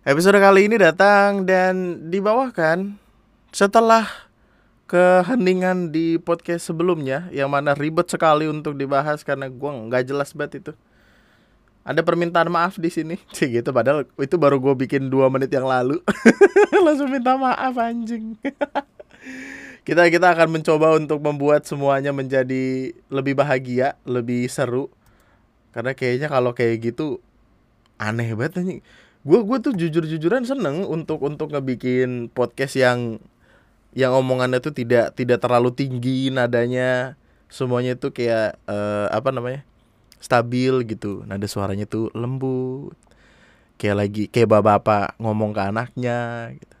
Episode kali ini datang dan dibawakan setelah keheningan di podcast sebelumnya yang mana ribet sekali untuk dibahas karena gua nggak jelas banget itu. Ada permintaan maaf di sini, sih gitu. Padahal itu baru gue bikin dua menit yang lalu, langsung minta maaf anjing. kita kita akan mencoba untuk membuat semuanya menjadi lebih bahagia, lebih seru. Karena kayaknya kalau kayak gitu aneh banget anjing gue gue tuh jujur jujuran seneng untuk untuk ngebikin podcast yang yang omongannya tuh tidak tidak terlalu tinggi nadanya. Semuanya tuh kayak uh, apa namanya stabil gitu. Nada suaranya tuh lembut. Kayak lagi kayak bapak-bapak ngomong ke anaknya gitu.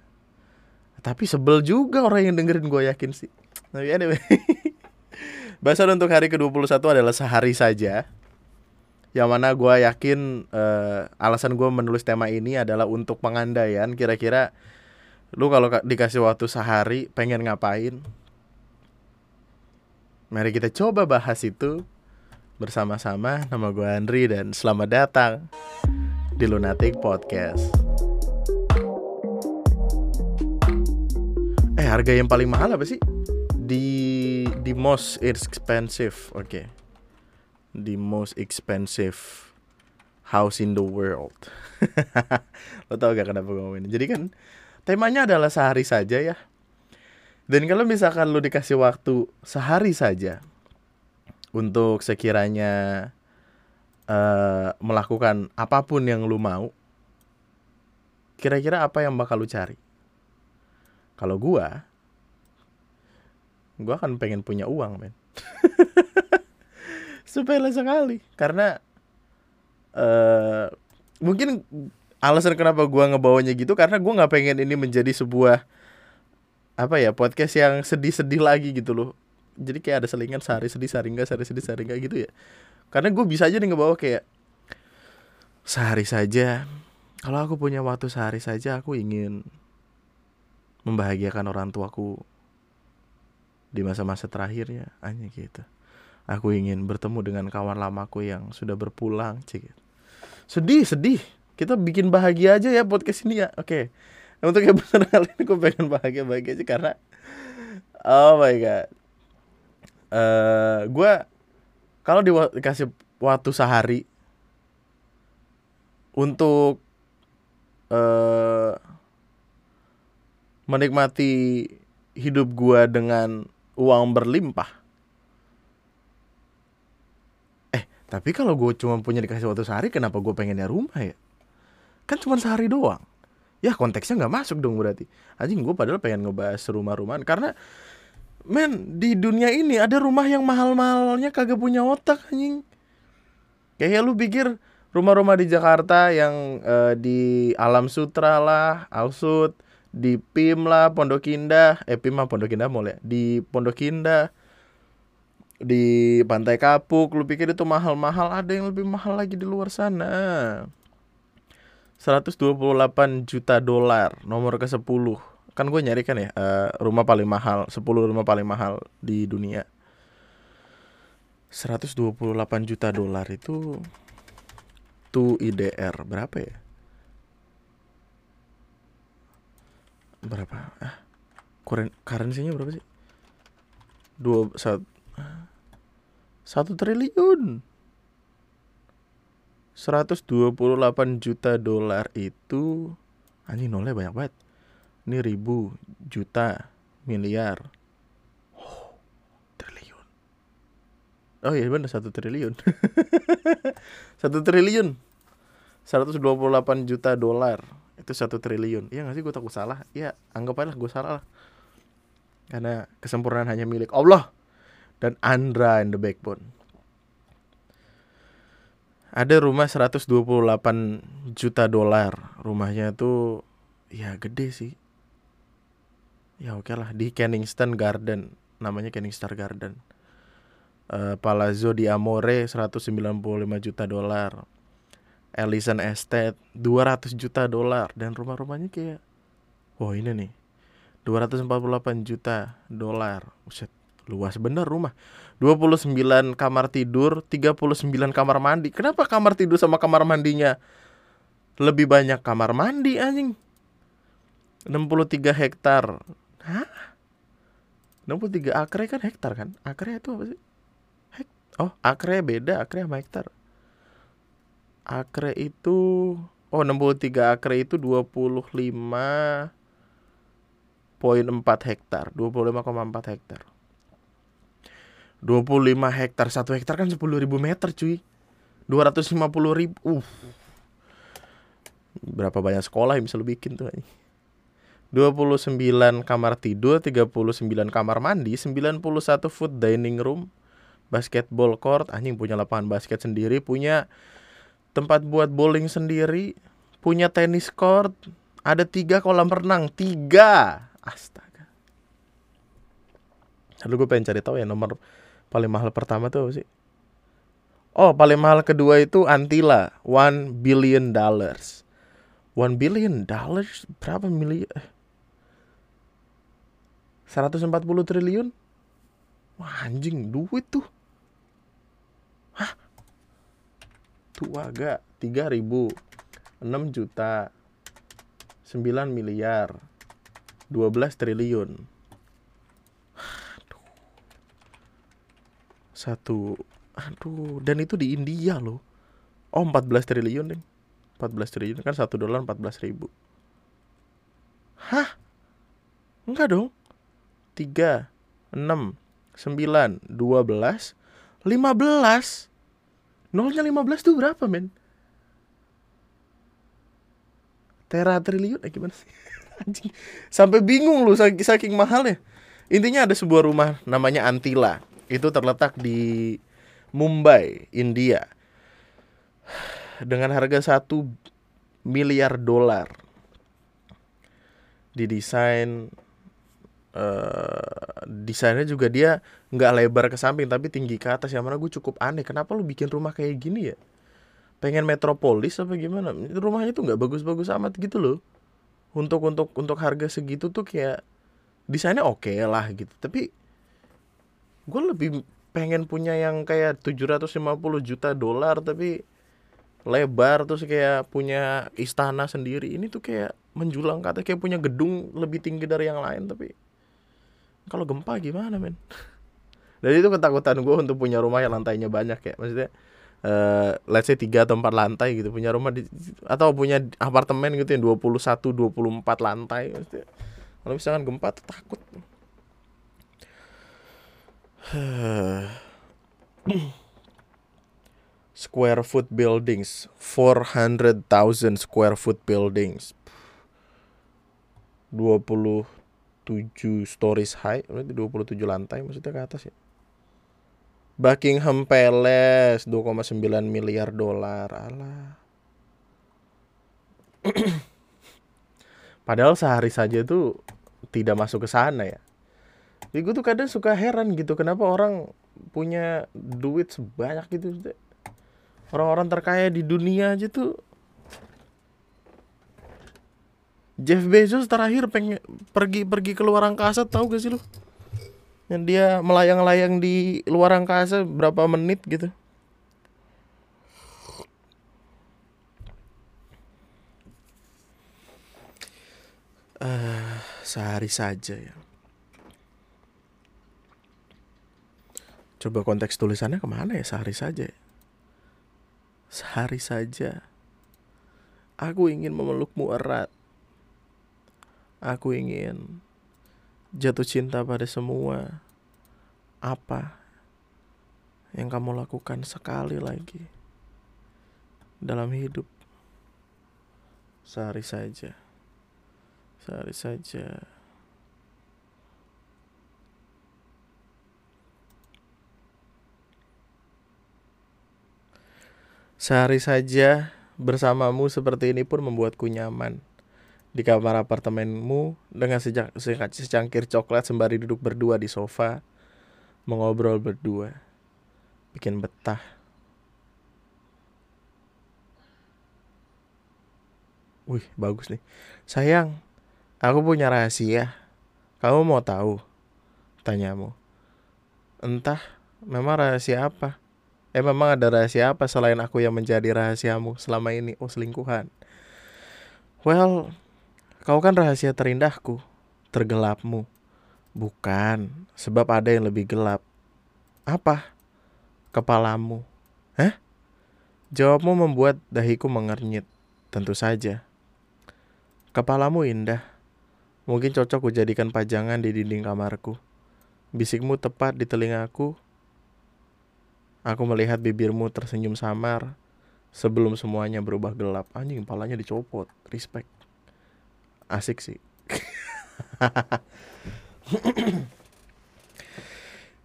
Tapi sebel juga orang yang dengerin gue yakin sih. Tapi anyway. Bahasan untuk hari ke-21 adalah sehari saja yang mana gue yakin uh, alasan gue menulis tema ini adalah untuk pengandaian. Kira-kira lu kalau dikasih waktu sehari pengen ngapain? Mari kita coba bahas itu bersama-sama. Nama gue Andri dan selamat datang di Lunatic Podcast. Eh harga yang paling mahal apa sih? Di di most expensive. Oke. okay the most expensive house in the world. Lo tau gak kenapa gue ngomongin? Jadi kan temanya adalah sehari saja ya. Dan kalau misalkan lo dikasih waktu sehari saja untuk sekiranya uh, melakukan apa pun yang lo mau, kira-kira apa yang bakal lo cari? Kalau gua, gua akan pengen punya uang, men. sepele sekali. Karena uh, mungkin alasan kenapa gua ngebawanya gitu karena gua nggak pengen ini menjadi sebuah apa ya podcast yang sedih-sedih lagi gitu loh. Jadi kayak ada selingan sehari sedih sehari enggak sehari sedih sehari enggak gitu ya. Karena gue bisa aja nih ngebawa kayak sehari saja. Kalau aku punya waktu sehari saja aku ingin membahagiakan orang tuaku di masa-masa terakhirnya. Hanya gitu Aku ingin bertemu dengan kawan lamaku yang sudah berpulang, cik. Sedih, sedih. Kita bikin bahagia aja ya podcast ini ya. Oke. Okay. Untuk episode kali ini gue pengen bahagia-bahagia aja karena Oh my god. Uh, eh, gue kalau dikasih waktu sehari untuk uh, menikmati hidup gue dengan uang berlimpah Tapi kalau gue cuma punya dikasih waktu sehari, kenapa gue pengennya rumah ya? Kan cuma sehari doang. Ya konteksnya nggak masuk dong berarti. Anjing gue padahal pengen ngebahas rumah-rumahan karena men di dunia ini ada rumah yang mahal-mahalnya kagak punya otak anjing. Kayak lu pikir rumah-rumah di Jakarta yang uh, di Alam Sutra lah, Alsut, di PIM lah, Pondok Indah, eh PIM mah Pondok Indah mulai di Pondok Indah, di Pantai Kapuk lu pikir itu mahal-mahal ada yang lebih mahal lagi di luar sana. 128 juta dolar nomor ke 10 kan gue nyari kan ya uh, rumah paling mahal 10 rumah paling mahal di dunia. 128 juta dolar itu tuh IDR berapa ya? Berapa? Ah currency-nya berapa sih? Dua satu satu triliun. 128 juta dolar itu anjing nolnya banyak banget. Ini ribu juta miliar. Oh, triliun. Oh iya benar satu triliun. Satu triliun. 128 juta dolar. Itu satu triliun. Iya gak sih? Gue takut salah. Ya anggap aja gue salah lah. Karena kesempurnaan hanya milik Allah dan Andra and the Backbone. Ada rumah 128 juta dolar. Rumahnya tuh ya gede sih. Ya oke okay lah di Kensington Garden, namanya Kensington Garden. Uh, Palazzo di Amore 195 juta dolar. Ellison Estate 200 juta dolar dan rumah-rumahnya kayak wah ini nih 248 juta dolar. Buset luas. Bener rumah. 29 kamar tidur 39 kamar mandi. Kenapa kamar tidur sama kamar mandinya? Lebih banyak kamar mandi anjing. 63 hektar. Hah? 63 akre kan hektar kan? Akre itu apa sih? Hek oh akre beda akre sama hektar. Akre itu oh 63 akre itu 25 poin 4 hektar. 25,4 hektar 25 hektar. Satu hektar kan 10.000 meter cuy. 250 ribu. Uh. Berapa banyak sekolah yang bisa lu bikin tuh 29 kamar tidur 39 kamar mandi 91 food dining room basketball court. Anjing punya lapangan basket sendiri punya tempat buat bowling sendiri punya tenis court. Ada tiga kolam renang tiga. Astaga. Lalu gue pengen cari tahu ya nomor paling mahal pertama tuh apa sih Oh, paling mahal kedua itu Antila, one billion dollars. One billion dollars berapa miliar? 140 triliun? Wah, anjing duit tuh. Hah? Tuh agak 3 ribu 6 juta 9 miliar 12 triliun Satu Aduh, dan itu di India loh. Oh, 14 triliun, deh. 14 triliun kan 1 dolar 14 ribu. Hah? Enggak dong. 3, 6, 9, 12, 15. Nolnya 15 tuh berapa, men? Tera triliun eh gimana sih? Sampai bingung lu saking, saking mahalnya. Intinya ada sebuah rumah namanya Antila. Itu terletak di Mumbai, India. Dengan harga satu miliar dolar. Didesain uh, desainnya juga dia nggak lebar ke samping tapi tinggi ke atas. Yang mana gue cukup aneh kenapa lu bikin rumah kayak gini ya? Pengen metropolis apa gimana? Rumahnya tuh nggak bagus-bagus amat gitu loh. Untuk untuk untuk harga segitu tuh kayak desainnya oke okay lah gitu. Tapi gue lebih pengen punya yang kayak 750 juta dolar tapi lebar terus kayak punya istana sendiri. Ini tuh kayak menjulang kata kayak punya gedung lebih tinggi dari yang lain tapi kalau gempa gimana men? Jadi itu ketakutan gue untuk punya rumah yang lantainya banyak ya maksudnya uh, let's say tiga atau empat lantai gitu punya rumah di, atau punya apartemen gitu yang 21 24 lantai maksudnya. Kalau misalkan gempa tuh takut square foot buildings. 400,000 square foot buildings. 27 stories high. Berarti 27 lantai maksudnya ke atas ya? Buckingham Palace 2,9 miliar dolar. Alah. Padahal sehari saja tuh tidak masuk ke sana ya ya gue tuh kadang suka heran gitu kenapa orang punya duit sebanyak gitu orang-orang terkaya di dunia aja tuh Jeff Bezos terakhir pengen pergi pergi ke luar angkasa tahu gak sih lu? Yang dia melayang-layang di luar angkasa berapa menit gitu. Uh, sehari saja ya Coba konteks tulisannya ke mana ya? Sehari saja ya? Sehari saja. Aku ingin memelukmu erat. Aku ingin jatuh cinta pada semua. Apa yang kamu lakukan sekali lagi Dalam hidup? Sehari saja. Sehari saja Sehari saja bersamamu seperti ini pun membuatku nyaman. Di kamar apartemenmu dengan sejak, secangkir coklat sembari duduk berdua di sofa, mengobrol berdua, bikin betah. Wih, bagus nih. Sayang, aku punya rahasia. Kamu mau tahu? Tanyamu. Entah, memang rahasia apa? Eh memang ada rahasia apa selain aku yang menjadi rahasiamu selama ini? Oh selingkuhan. Well, kau kan rahasia terindahku, tergelapmu. Bukan, sebab ada yang lebih gelap. Apa? Kepalamu. Hah? Jawabmu membuat dahiku mengernyit. Tentu saja. Kepalamu indah. Mungkin cocok kujadikan pajangan di dinding kamarku. Bisikmu tepat di telingaku. Aku melihat bibirmu tersenyum samar sebelum semuanya berubah gelap. Anjing, palanya dicopot. Respect. Asik sih.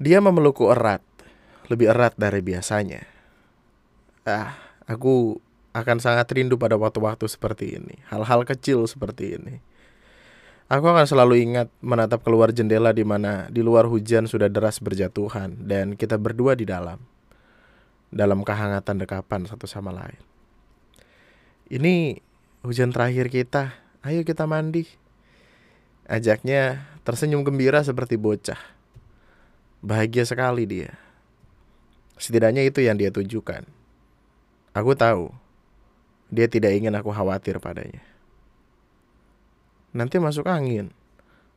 Dia memelukku erat, lebih erat dari biasanya. Ah, aku akan sangat rindu pada waktu-waktu seperti ini, hal-hal kecil seperti ini. Aku akan selalu ingat menatap keluar jendela di mana di luar hujan sudah deras berjatuhan dan kita berdua di dalam. Dalam kehangatan dekapan satu sama lain. Ini hujan terakhir kita. Ayo kita mandi. Ajaknya tersenyum gembira seperti bocah. Bahagia sekali dia. Setidaknya itu yang dia tunjukkan. Aku tahu dia tidak ingin aku khawatir padanya. Nanti masuk angin.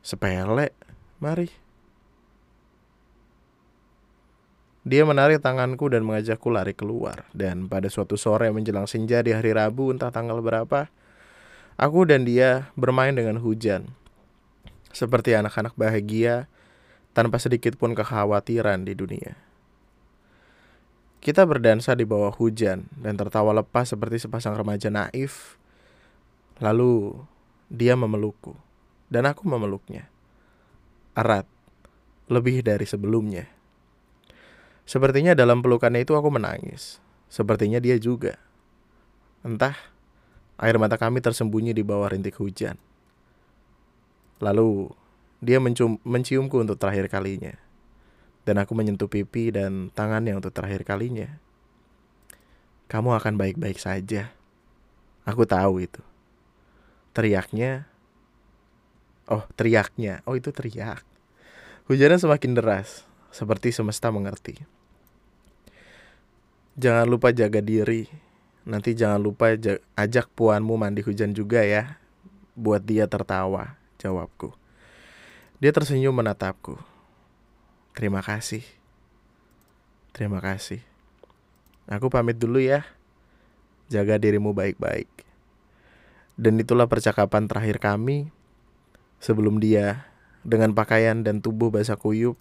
Sepele, mari. Dia menarik tanganku dan mengajakku lari keluar. Dan pada suatu sore menjelang senja di hari Rabu entah tanggal berapa, aku dan dia bermain dengan hujan seperti anak-anak bahagia tanpa sedikit pun kekhawatiran di dunia. Kita berdansa di bawah hujan dan tertawa lepas seperti sepasang remaja naif. Lalu dia memelukku dan aku memeluknya. Erat, lebih dari sebelumnya. Sepertinya dalam pelukannya itu aku menangis. Sepertinya dia juga. Entah, air mata kami tersembunyi di bawah rintik hujan. Lalu dia mencium, menciumku untuk terakhir kalinya. Dan aku menyentuh pipi dan tangannya untuk terakhir kalinya. Kamu akan baik-baik saja. Aku tahu itu. Teriaknya. Oh, teriaknya. Oh, itu teriak. Hujannya semakin deras, seperti semesta mengerti. Jangan lupa jaga diri. Nanti jangan lupa ajak puanmu mandi hujan juga ya. Buat dia tertawa jawabku. Dia tersenyum menatapku. Terima kasih. Terima kasih. Aku pamit dulu ya. Jaga dirimu baik-baik. Dan itulah percakapan terakhir kami sebelum dia dengan pakaian dan tubuh basah kuyup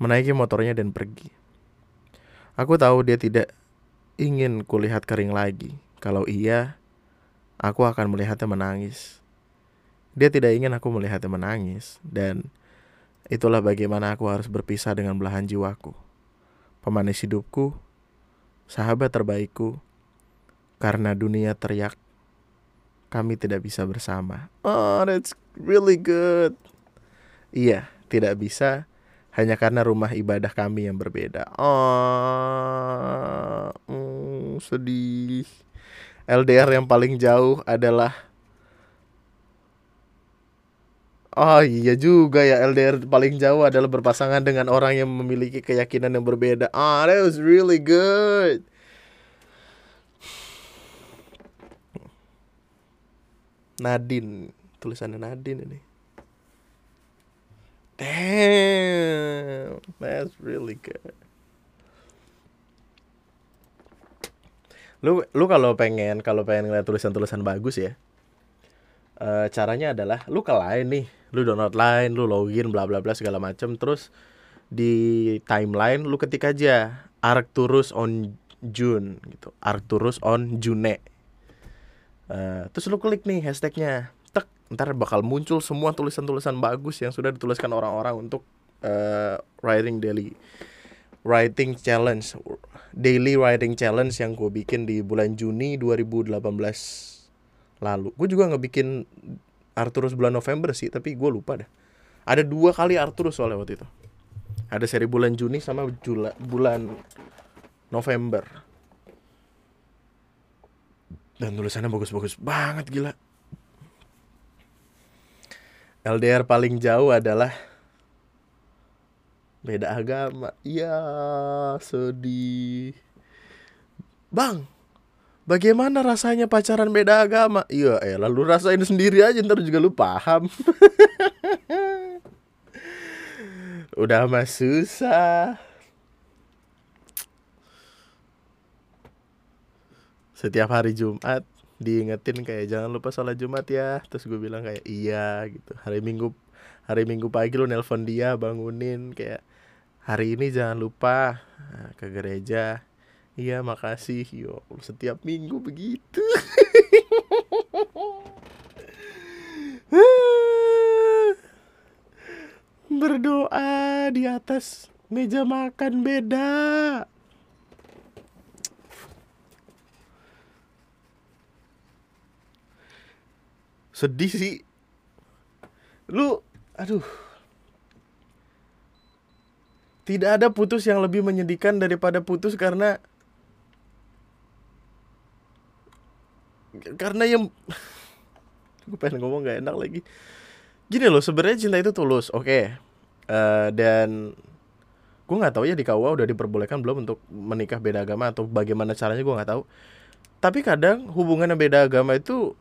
menaiki motornya dan pergi. Aku tahu dia tidak ingin kulihat kering lagi. Kalau iya, aku akan melihatnya menangis. Dia tidak ingin aku melihatnya menangis dan itulah bagaimana aku harus berpisah dengan belahan jiwaku. Pemanis hidupku, sahabat terbaikku, karena dunia teriak kami tidak bisa bersama. Oh, that's really good. Iya, tidak bisa hanya karena rumah ibadah kami yang berbeda. Oh, mm, sedih. LDR yang paling jauh adalah Oh iya juga ya LDR paling jauh adalah berpasangan dengan orang yang memiliki keyakinan yang berbeda. Ah, oh, that was really good. Nadine, tulisannya Nadine ini. Damn, that's really good. Lu lu kalau pengen kalau pengen ngeliat tulisan-tulisan bagus ya, uh, caranya adalah lu ke lain nih. Lu download line lu login bla bla bla segala macem. Terus di timeline lu ketik aja Arcturus on June gitu. Arcturus on June. Uh, terus lu klik nih hashtagnya ntar bakal muncul semua tulisan-tulisan bagus yang sudah dituliskan orang-orang untuk uh, writing daily writing challenge daily writing challenge yang gue bikin di bulan Juni 2018 lalu. Gue juga ngebikin Arturus bulan November sih tapi gue lupa dah ada dua kali Arturus soalnya waktu itu. Ada seri bulan Juni sama Jula, bulan November. Dan tulisannya bagus-bagus banget gila LDR paling jauh adalah beda agama. Iya, sedih. Bang, Bagaimana rasanya pacaran beda agama? Iya, eh lalu rasain sendiri aja ntar juga lu paham. Udah mah susah. Setiap hari Jumat diingetin kayak jangan lupa sholat Jumat ya. Terus gue bilang kayak iya gitu. Hari Minggu hari Minggu pagi lu nelpon dia bangunin kayak hari ini jangan lupa nah, ke gereja Iya makasih yo setiap minggu begitu. Berdoa di atas meja makan beda. Sedih sih. Lu aduh. Tidak ada putus yang lebih menyedihkan daripada putus karena karena yang gue pengen ngomong gak enak lagi gini loh sebenarnya cinta itu tulus oke okay. uh, eh, dan gue nggak tahu ya di KUA udah diperbolehkan belum untuk menikah beda agama atau bagaimana caranya gue nggak tahu tapi kadang hubungan yang beda agama itu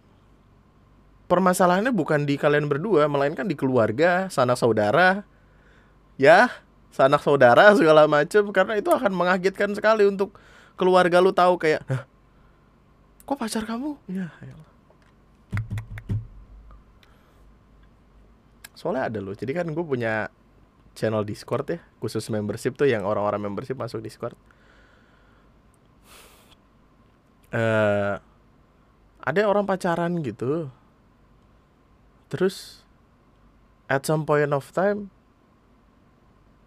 permasalahannya bukan di kalian berdua melainkan di keluarga sanak saudara. Ya sanak saudara segala macem karena itu akan mengagetkan sekali untuk keluarga lu tahu kayak kok pacar kamu? Ya, ya soalnya ada loh jadi kan gue punya channel discord ya khusus membership tuh yang orang-orang membership masuk discord. Uh, ada orang pacaran gitu terus at some point of time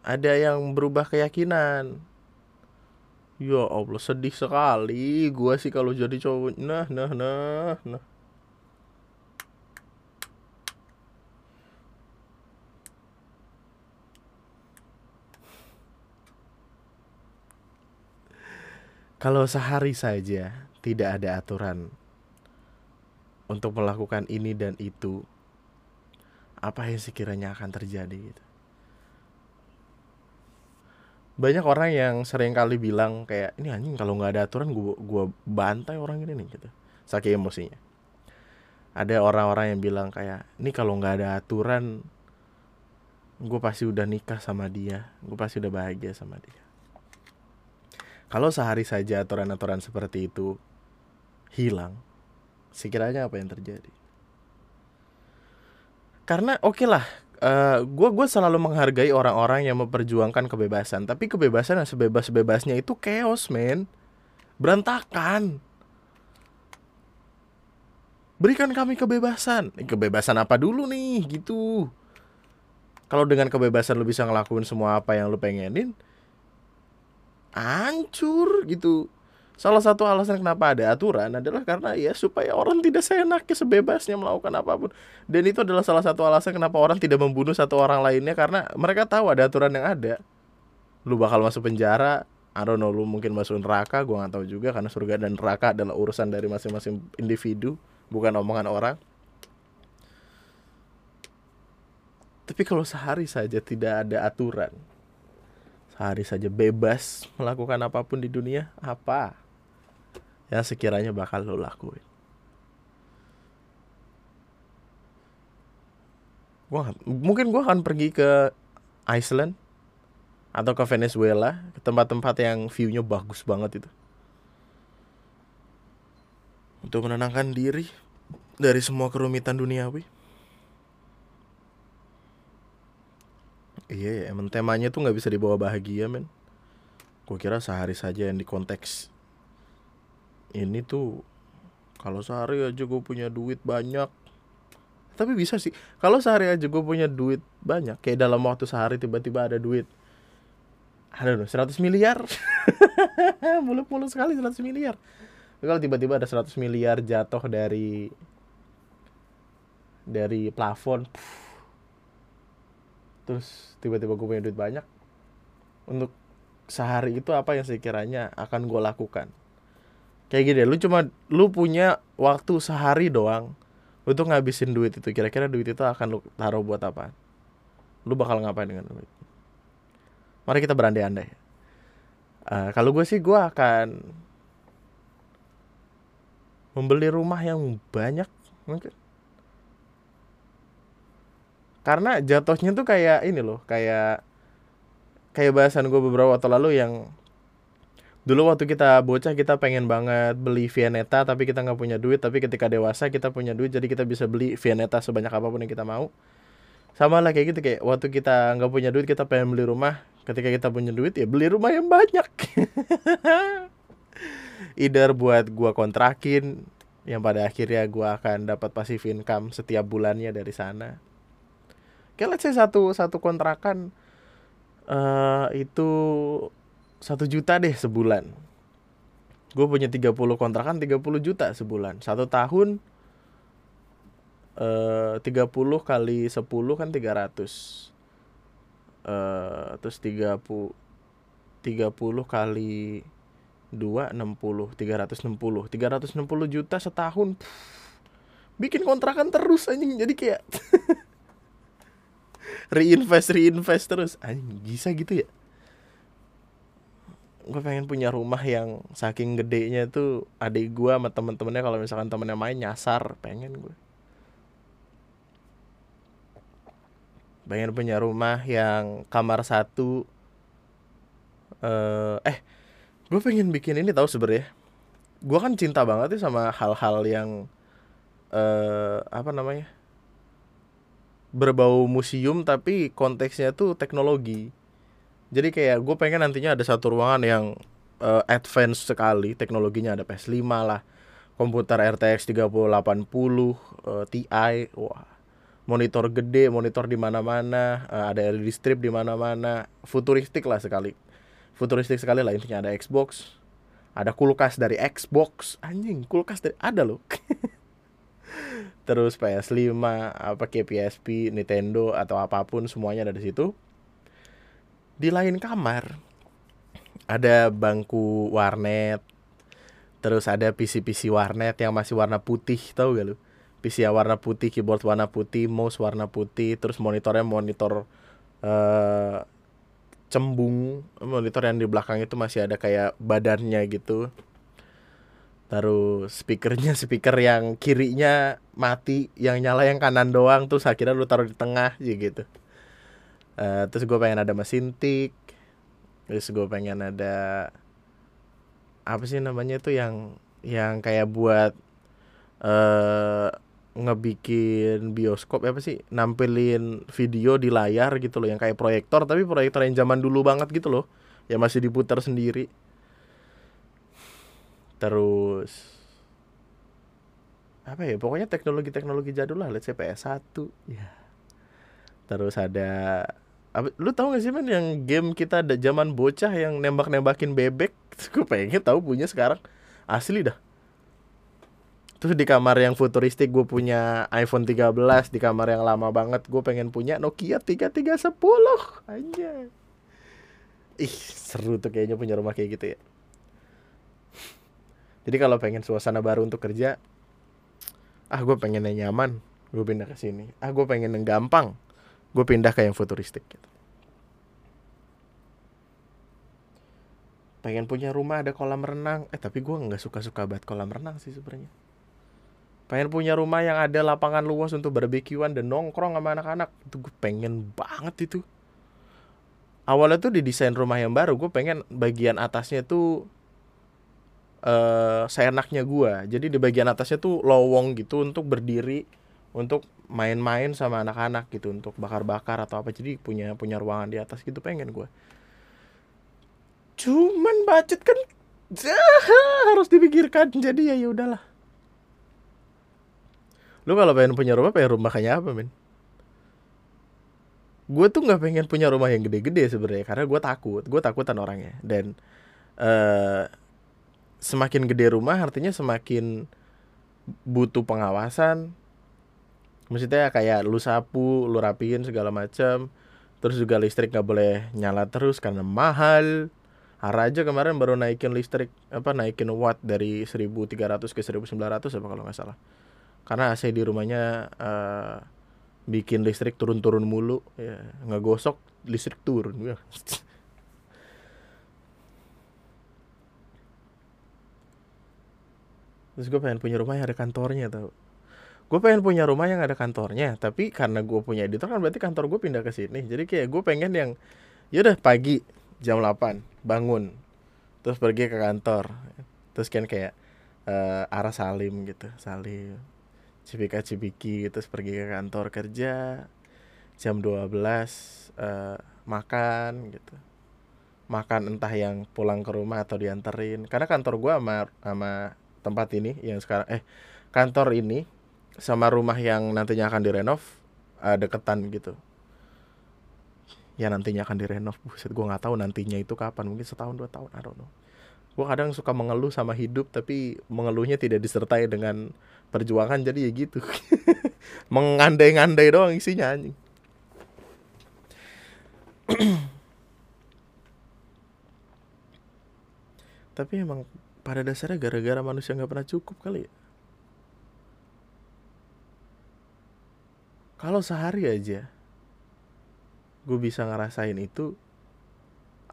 ada yang berubah keyakinan. Ya Allah sedih sekali Gua sih kalau jadi cowok. Nah nah nah nah. Kalau sehari saja tidak ada aturan untuk melakukan ini dan itu, apa yang sekiranya akan terjadi gitu. Banyak orang yang sering kali bilang kayak ini anjing kalau nggak ada aturan gua gua bantai orang ini nih gitu. Saking emosinya. Ada orang-orang yang bilang kayak ini kalau nggak ada aturan gue pasti udah nikah sama dia gue pasti udah bahagia sama dia. Kalau sehari saja aturan-aturan seperti itu hilang sekiranya apa yang terjadi karena oke okay lah gue uh, gue selalu menghargai orang-orang yang memperjuangkan kebebasan. Tapi kebebasan yang sebebas bebasnya itu chaos men. Berantakan. Berikan kami kebebasan. Kebebasan apa dulu nih? Gitu. Kalau dengan kebebasan lu bisa ngelakuin semua apa yang lu pengenin hancur gitu Salah satu alasan kenapa ada aturan adalah karena ya supaya orang tidak seenaknya sebebasnya melakukan apa pun. Dan itu adalah salah satu alasan kenapa orang tidak membunuh satu orang lainnya karena mereka tahu ada aturan yang ada. Lu bakal masuk penjara, I don't know, lu mungkin masuk neraka, gua nggak tahu juga karena surga dan neraka adalah urusan dari masing-masing individu, bukan omongan orang. Tapi kalau sehari saja tidak ada aturan, sehari saja bebas melakukan apa pun di dunia, apa? Yang sekiranya bakal lo lakuin. Gua mungkin gua akan pergi ke Iceland atau ke Venezuela ke tempat-tempat yang viewnya bagus banget itu. Untuk menenangkan diri dari semua kerumitan duniawi. Iya ya emang temanya tuh nggak bisa dibawa bahagia men. Gue kira sehari saja yang di konteks ini tuh kalau sehari aja gue punya duit banyak. Tapi bisa sih kalau sehari aja gue punya duit banyak kayak dalam waktu sehari tiba-tiba ada duit. Ada loh 100 miliar. Muluk-muluk sekali 100 miliar. Kalau tiba-tiba ada 100 miliar jatuh dari dari plafon terus tiba-tiba gue punya duit banyak. Untuk sehari itu apa yang sekiranya akan gue lakukan kayak gini lu cuma lu punya waktu sehari doang untuk ngabisin duit itu. Kira-kira duit itu akan lu taruh buat apa? Lu bakal ngapain dengan duit? Mari kita berandai-andai. Uh, kalau gue sih gue akan membeli rumah yang banyak mungkin. Karena jatuhnya tuh kayak ini loh kayak kayak bahasan gue beberapa waktu lalu yang dulu waktu kita bocah kita pengen banget beli Vianeta tapi kita nggak punya duit. Tapi ketika dewasa kita punya duit jadi kita bisa beli Vianeta sebanyak apa pun yang kita mau. Sama lah kayak gitu kayak waktu kita nggak punya duit kita pengen beli rumah. Ketika kita punya duit ya beli rumah yang banyak. Either buat gua kontrakin yang pada akhirnya gua akan dapat passive income setiap bulannya dari sana. Kayak let's say satu satu kontrakan uh, itu satu juta deh sebulan. Gue punya 30 kontrakan 30 juta sebulan. Satu tahun eh, 30 kali 10 kan 300 eh, terus 30 30 kali 2 60 360 360 juta setahun. Bikin kontrakan terus anjing. Jadi kayak reinvest reinvest terus. Anjing bisa gitu ya gue pengen punya rumah yang saking gedenya tuh adik gue sama temen-temennya kalau misalkan temennya main nyasar pengen gue pengen punya rumah yang kamar satu uh, eh gue pengen bikin ini tahu sebenarnya gue kan cinta banget sih sama hal-hal yang uh, apa namanya berbau museum tapi konteksnya tuh teknologi jadi kayak gue pengen nantinya ada satu ruangan yang uh, advance sekali teknologinya ada PS5 lah komputer RTX 3080 uh, Ti wah. Monitor gede monitor di mana-mana uh, ada LED strip di mana-mana. Futuristik lah sekali. Futuristik sekali lah intinya ada Xbox ada kulkas dari Xbox. Anjing kulkas dari ada loh. Terus PS5 apa PSP Nintendo atau apa pun semuanya ada di situ di lain kamar. Ada bangku warnet terus ada PC-PC warnet yang masih warna putih tahu gak lu? PC yang warna putih keyboard warna putih mouse warna putih terus monitornya monitor uh, cembung. Monitor yang di belakang itu masih ada kayak badannya gitu. Terus speakernya speaker yang kirinya mati yang nyala yang kanan doang terus akhirnya lu taruh di tengah gitu uh, terus gue pengen ada mesin tik terus gue pengen ada apa sih namanya tuh yang yang kayak buat uh, ngebikin bioskop apa sih nampilin video di layar gitu loh yang kayak proyektor tapi proyektor yang zaman dulu banget gitu loh yang masih diputar sendiri. Terus apa ya pokoknya teknologi-teknologi jadul lah let's say PS1 ya. Terus ada lu tahu gak sih man yang game kita ada zaman bocah yang nembak-nembakin bebek? Gue pengen tahu punya sekarang. Asli dah. Terus di kamar yang futuristik gue punya iPhone 13 di kamar yang lama banget gue pengen punya Nokia 3310 aja ih seru tuh kayaknya punya rumah kayak gitu ya. Jadi kalau pengen suasana baru untuk kerja ah gue pengen yang nyaman. Gue pindah ke sini. Ah gue pengen yang gampang gue pindah ke yang futuristik gitu. pengen punya rumah ada kolam renang. Eh tapi gue nggak suka suka banget kolam renang sih sebenarnya. Pengen punya rumah yang ada lapangan luas untuk barbekyuan dan nongkrong sama anak-anak. Itu gue pengen banget itu. Awalnya tuh di desain rumah yang baru gue pengen bagian atasnya tuh uh, seenaknya gue jadi di bagian atasnya tuh lowong gitu untuk berdiri untuk main-main sama anak-anak gitu untuk bakar-bakar atau apa. Jadi punya punya ruangan di atas gitu pengen gue cuman budget kan harus dipikirkan. Jadi ya ya udahlah. Lu kalau pengen punya rumah pengen rumah kayak apa men gue tuh nggak pengen punya rumah yang gede-gede sebenarnya karena gue takut. Gue takutan orangnya. Dan uh, semakin gede rumah artinya semakin butuh pengawasan maksudnya kayak lu sapu lu rapiin segala macam. Terus juga listrik nggak boleh nyala terus karena mahal. Haraja kemarin baru naikin listrik apa naikin watt dari 1300 ke 1900 apa kalau nggak salah. Karena AC di rumahnya uh, bikin listrik turun-turun mulu ya nggak gosok listrik turun. Terus gue pengen punya rumah yang ada kantornya tau gue pengen punya rumah yang ada kantornya tapi karena gue punya editor kan berarti kantor gue pindah ke sini. Jadi kayak gue pengen yang yaudah pagi jam 8 bangun terus pergi ke kantor. Terus kan kayak uh, arah Salim gitu Salim Cipika Cipiki terus pergi ke kantor kerja jam 12 uh, makan gitu. Makan entah yang pulang ke rumah atau dianterin. Karena kantor gua sama sama tempat ini yang sekarang eh kantor ini sama rumah yang nantinya akan direnov uh, deketan gitu. Ya nantinya akan direnov buset gua nggak tahu nantinya itu kapan mungkin setahun dua tahun I don't know. Gue kadang suka mengeluh sama hidup tapi mengeluhnya tidak disertai dengan perjuangan jadi ya gitu. Mengandai-ngandai doang isinya anjing. Tapi emang pada dasarnya gara-gara manusia nggak pernah cukup kali ya kalau sehari aja gue bisa ngerasain itu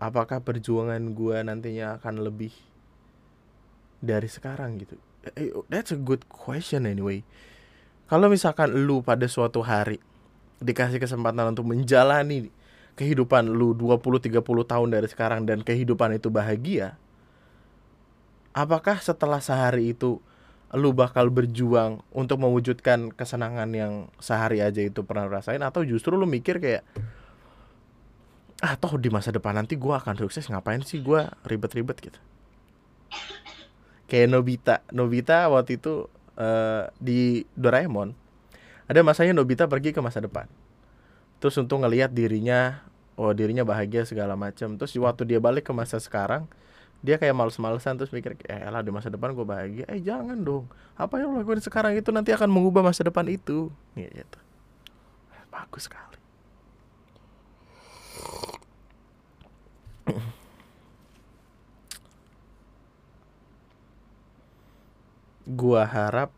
apakah perjuangan gue nantinya akan lebih dari sekarang gitu? Eh, that's a good question anyway. Kalau misalkan lu pada suatu hari dikasih kesempatan untuk menjalani kehidupan lu 20-30 tahun dari sekarang dan kehidupan itu bahagia apakah setelah sehari itu lu bakal berjuang untuk mewujudkan kesenangan yang sehari aja itu pernah rasain? Atau justru lu mikir kayak ah toh di masa depan nanti gue akan sukses ngapain sih gue ribet-ribet? Gitu. Kayak Nobita Nobita waktu itu uh, di Doraemon ada masanya Nobita pergi ke masa depan. Terus untuk ngelihat dirinya oh dirinya bahagia segala macam. Terus waktu dia balik ke masa sekarang dia kayak males-malesan terus mikir eh lah di masa depan gue bahagia. Eh jangan dong. Apa yang lo lakuin sekarang itu nanti akan mengubah masa depan itu. Gitu. Bagus sekali. Gua harap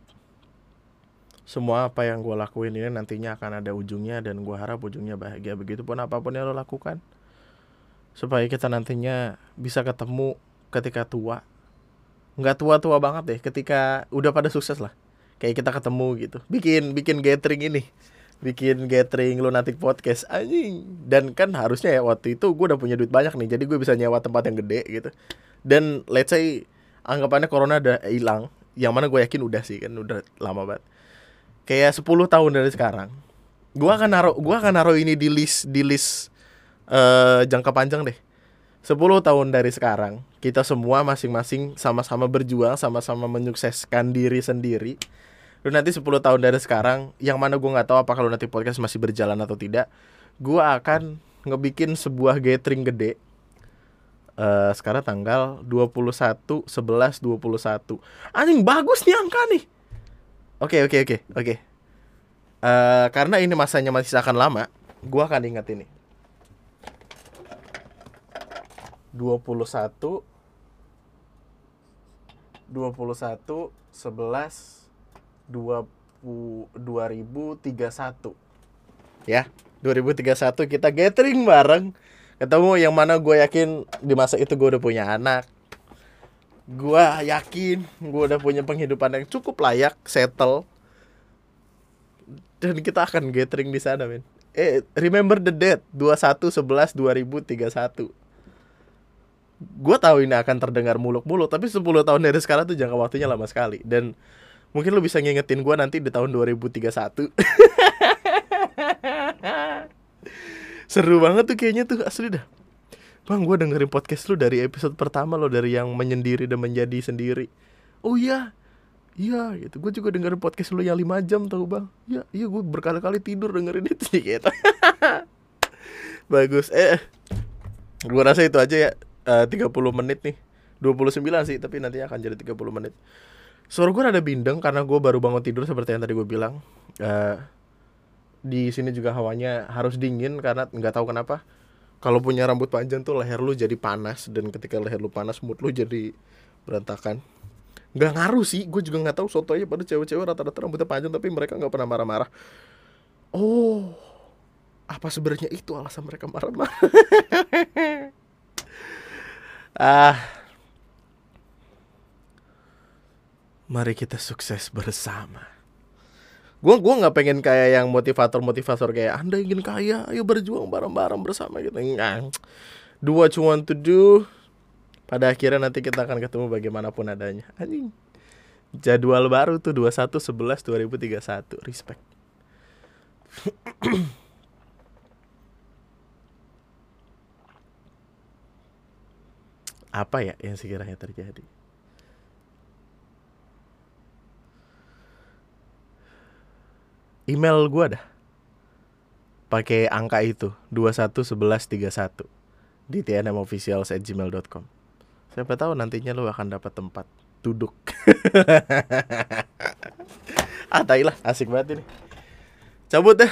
semua apa yang gua lakuin ini nantinya akan ada ujungnya dan gua harap ujungnya bahagia. Begitupun apa pun yang lo lakukan supaya kita nantinya bisa ketemu ketika tua. Nggak tua-tua banget deh ketika udah pada sukses lah. Kayak kita ketemu gitu. Bikin bikin gathering ini. Bikin gathering lunatic podcast anjing. Dan kan harusnya ya waktu itu gue udah punya duit banyak nih jadi gue bisa nyewa tempat yang gede gitu. Dan let's say anggapannya corona udah hilang yang mana gue yakin udah sih kan udah lama banget. Kayak 10 tahun dari sekarang gue akan naruh gue akan naruh ini di list di list uh, jangka panjang deh 10 tahun dari sekarang kita semua masing-masing sama-sama berjuang sama-sama menyukseskan diri sendiri lu nanti 10 tahun dari sekarang yang mana gue nggak tahu apa kalau nanti podcast masih berjalan atau tidak gue akan ngebikin sebuah gathering gede uh, sekarang tanggal 21 11 21. Anjing bagus nih angka nih. Oke, okay, oke, okay, oke, okay, oke. Uh, karena ini masanya masih akan lama, gua akan ingat ini. 21 21 11 20 2031. Ya, 2031 kita gathering bareng. Ketemu yang mana gue yakin di masa itu gue udah punya anak. Gue yakin gue udah punya penghidupan yang cukup layak settle. Dan kita akan gathering di sana men. Eh remember the date 21 11 2031 gue tahu ini akan terdengar muluk-muluk tapi 10 tahun dari sekarang tuh jangka waktunya lama sekali dan mungkin lo bisa ngingetin gue nanti di tahun 2031 Seru banget tuh kayaknya tuh asli dah. Bang, gue dengerin podcast lu dari episode pertama lo dari yang menyendiri dan menjadi sendiri. Oh iya, iya gitu. Gue juga dengerin podcast lu yang 5 jam tau bang. Iya, iya gue berkali-kali tidur dengerin itu gitu. Bagus. Eh, gue rasa itu aja ya. Eh, uh, 30 menit nih. 29 sih, tapi nanti akan jadi 30 menit. Suara gue ada bindeng karena gue baru bangun tidur seperti yang tadi gue bilang. Uh, di sini juga hawanya harus dingin karena nggak tahu kenapa kalau punya rambut panjang tuh leher lu jadi panas dan ketika leher lu panas mood lu jadi berantakan nggak ngaruh sih gue juga nggak tahu soto aja pada cewek-cewek rata-rata rambutnya panjang tapi mereka nggak pernah marah-marah oh apa sebenarnya itu alasan mereka marah-marah ah Mari kita sukses bersama. Gue gua nggak pengen kayak yang motivator-motivator kayak Anda ingin kaya, ayo berjuang bareng-bareng bersama gitu. Enggak. Do what you want to do. Pada akhirnya nanti kita akan ketemu bagaimanapun adanya. Anjing. Jadwal baru tuh 21 11 2031. Respect. Apa ya yang sekiranya terjadi? email gue dah pakai angka itu 211131 di tnmofficials@gmail.com. Siapa tahu nantinya lu akan dapat tempat duduk. ah, lah, asik banget ini. Cabut deh.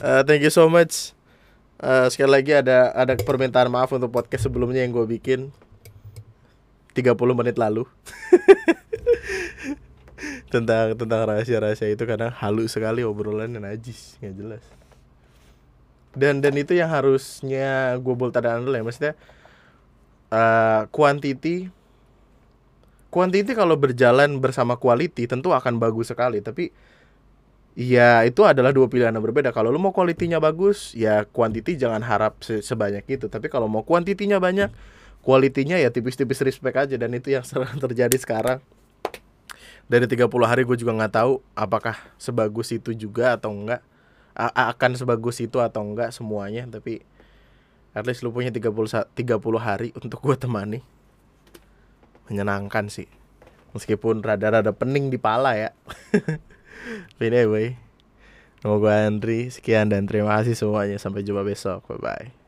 Uh, thank you so much. Uh, sekali lagi ada ada permintaan maaf untuk podcast sebelumnya yang gue bikin 30 menit lalu. tentang tentang rahasia-rahasia itu karena halus sekali obrolan dan najis nggak jelas. Dan dan itu yang harusnya gue bold tanda dulu ya maksudnya uh, quantity quantity kalau berjalan bersama quality tentu akan bagus sekali tapi ya itu adalah dua pilihan yang berbeda. Kalau lo mau kualitinya bagus ya quantity jangan harap se sebanyak itu. Tapi kalau mau kuantitinya banyak kualitinya ya tipis-tipis respect aja dan itu yang sering terjadi sekarang dari 30 hari gue juga nggak tahu apakah sebagus itu juga atau enggak A akan sebagus itu atau enggak semuanya tapi at least lu punya 30 30 hari untuk gue temani menyenangkan sih meskipun rada-rada pening di pala ya anyway Nama gue Andri, sekian dan terima kasih semuanya. Sampai jumpa besok. Bye-bye.